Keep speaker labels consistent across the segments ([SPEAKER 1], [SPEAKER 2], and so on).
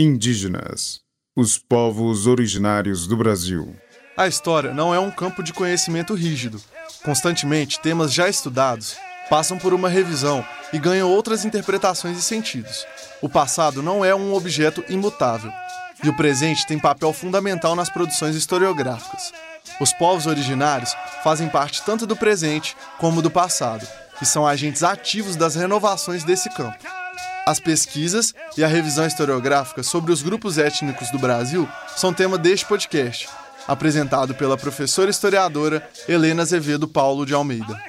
[SPEAKER 1] Indígenas, os povos originários do Brasil.
[SPEAKER 2] A história não é um campo de conhecimento rígido. Constantemente, temas já estudados passam por uma revisão e ganham outras interpretações e sentidos. O passado não é um objeto imutável, e o presente tem papel fundamental nas produções historiográficas. Os povos originários fazem parte tanto do presente como do passado, e são agentes ativos das renovações desse campo. As pesquisas e a revisão historiográfica sobre os grupos étnicos do Brasil são tema deste podcast, apresentado pela professora historiadora Helena Azevedo Paulo de Almeida.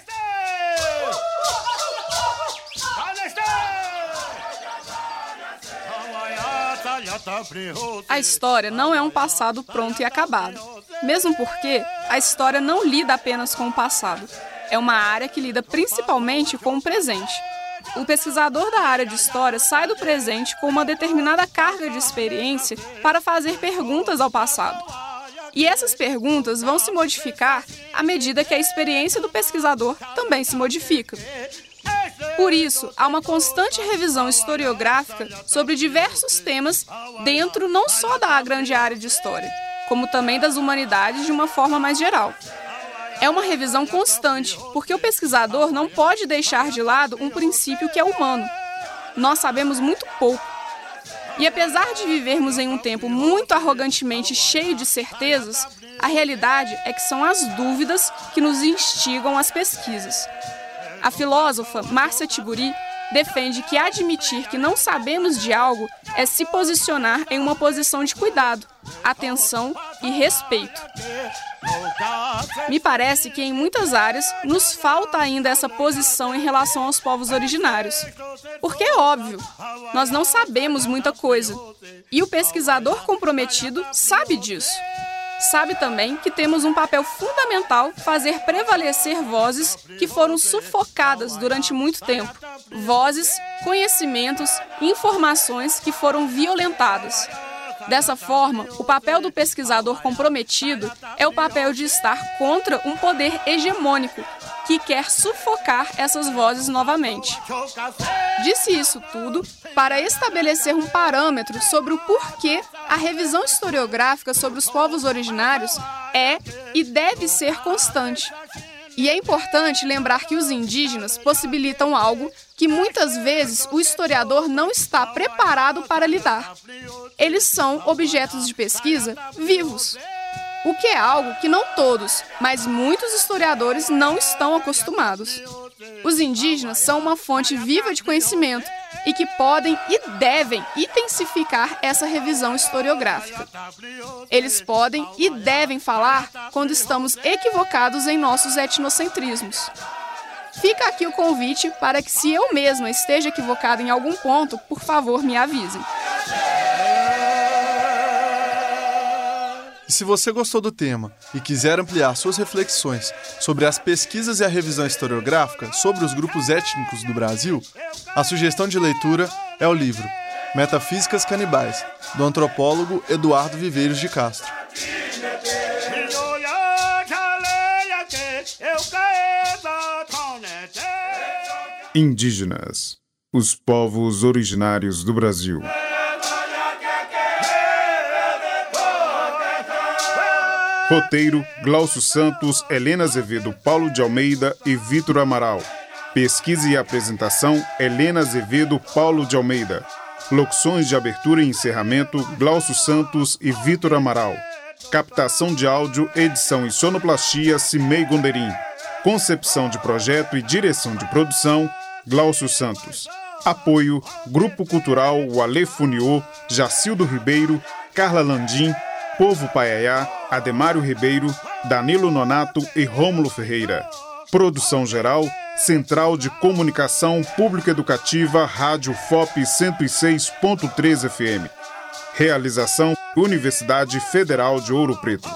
[SPEAKER 3] A história não é um passado pronto e acabado, mesmo porque a história não lida apenas com o passado. É uma área que lida principalmente com o presente o pesquisador da área de história sai do presente com uma determinada carga de experiência para fazer perguntas ao passado. E essas perguntas vão se modificar à medida que a experiência do pesquisador também se modifica. Por isso, há uma constante revisão historiográfica sobre diversos temas dentro não só da grande área de história, como também das humanidades de uma forma mais geral é uma revisão constante, porque o pesquisador não pode deixar de lado um princípio que é humano. Nós sabemos muito pouco. E apesar de vivermos em um tempo muito arrogantemente cheio de certezas, a realidade é que são as dúvidas que nos instigam às pesquisas. A filósofa Márcia Tiburi defende que admitir que não sabemos de algo é se posicionar em uma posição de cuidado, atenção e respeito. Me parece que em muitas áreas nos falta ainda essa posição em relação aos povos originários. Porque é óbvio, nós não sabemos muita coisa. E o pesquisador comprometido sabe disso. Sabe também que temos um papel fundamental fazer prevalecer vozes que foram sufocadas durante muito tempo. Vozes, conhecimentos, informações que foram violentadas. Dessa forma, o papel do pesquisador comprometido é o papel de estar contra um poder hegemônico que quer sufocar essas vozes novamente. Disse isso tudo para estabelecer um parâmetro sobre o porquê a revisão historiográfica sobre os povos originários é e deve ser constante. E é importante lembrar que os indígenas possibilitam algo que muitas vezes o historiador não está preparado para lidar. Eles são objetos de pesquisa vivos o que é algo que não todos, mas muitos historiadores não estão acostumados. Os indígenas são uma fonte viva de conhecimento e que podem e devem intensificar essa revisão historiográfica. Eles podem e devem falar quando estamos equivocados em nossos etnocentrismos. Fica aqui o convite para que, se eu mesma esteja equivocada em algum ponto, por favor me avisem.
[SPEAKER 2] E se você gostou do tema e quiser ampliar suas reflexões sobre as pesquisas e a revisão historiográfica sobre os grupos étnicos do Brasil, a sugestão de leitura é o livro Metafísicas Canibais, do antropólogo Eduardo Viveiros de Castro.
[SPEAKER 1] Indígenas, os povos originários do Brasil. Roteiro: Glaucio Santos, Helena Azevedo, Paulo de Almeida e Vitor Amaral. Pesquisa e apresentação: Helena Azevedo, Paulo de Almeida. Locuções de abertura e encerramento: Glaucio Santos e Vitor Amaral. Captação de áudio, edição e sonoplastia: Cimei Gonderim. Concepção de projeto e direção de produção: Glaucio Santos. Apoio: Grupo Cultural Wale Funiô, Jacildo Ribeiro, Carla Landim, Povo Paiaiá, Ademário Ribeiro, Danilo Nonato e Rômulo Ferreira. Produção geral, Central de Comunicação Pública Educativa, Rádio FOP 106.3 FM. Realização Universidade Federal de Ouro Preto.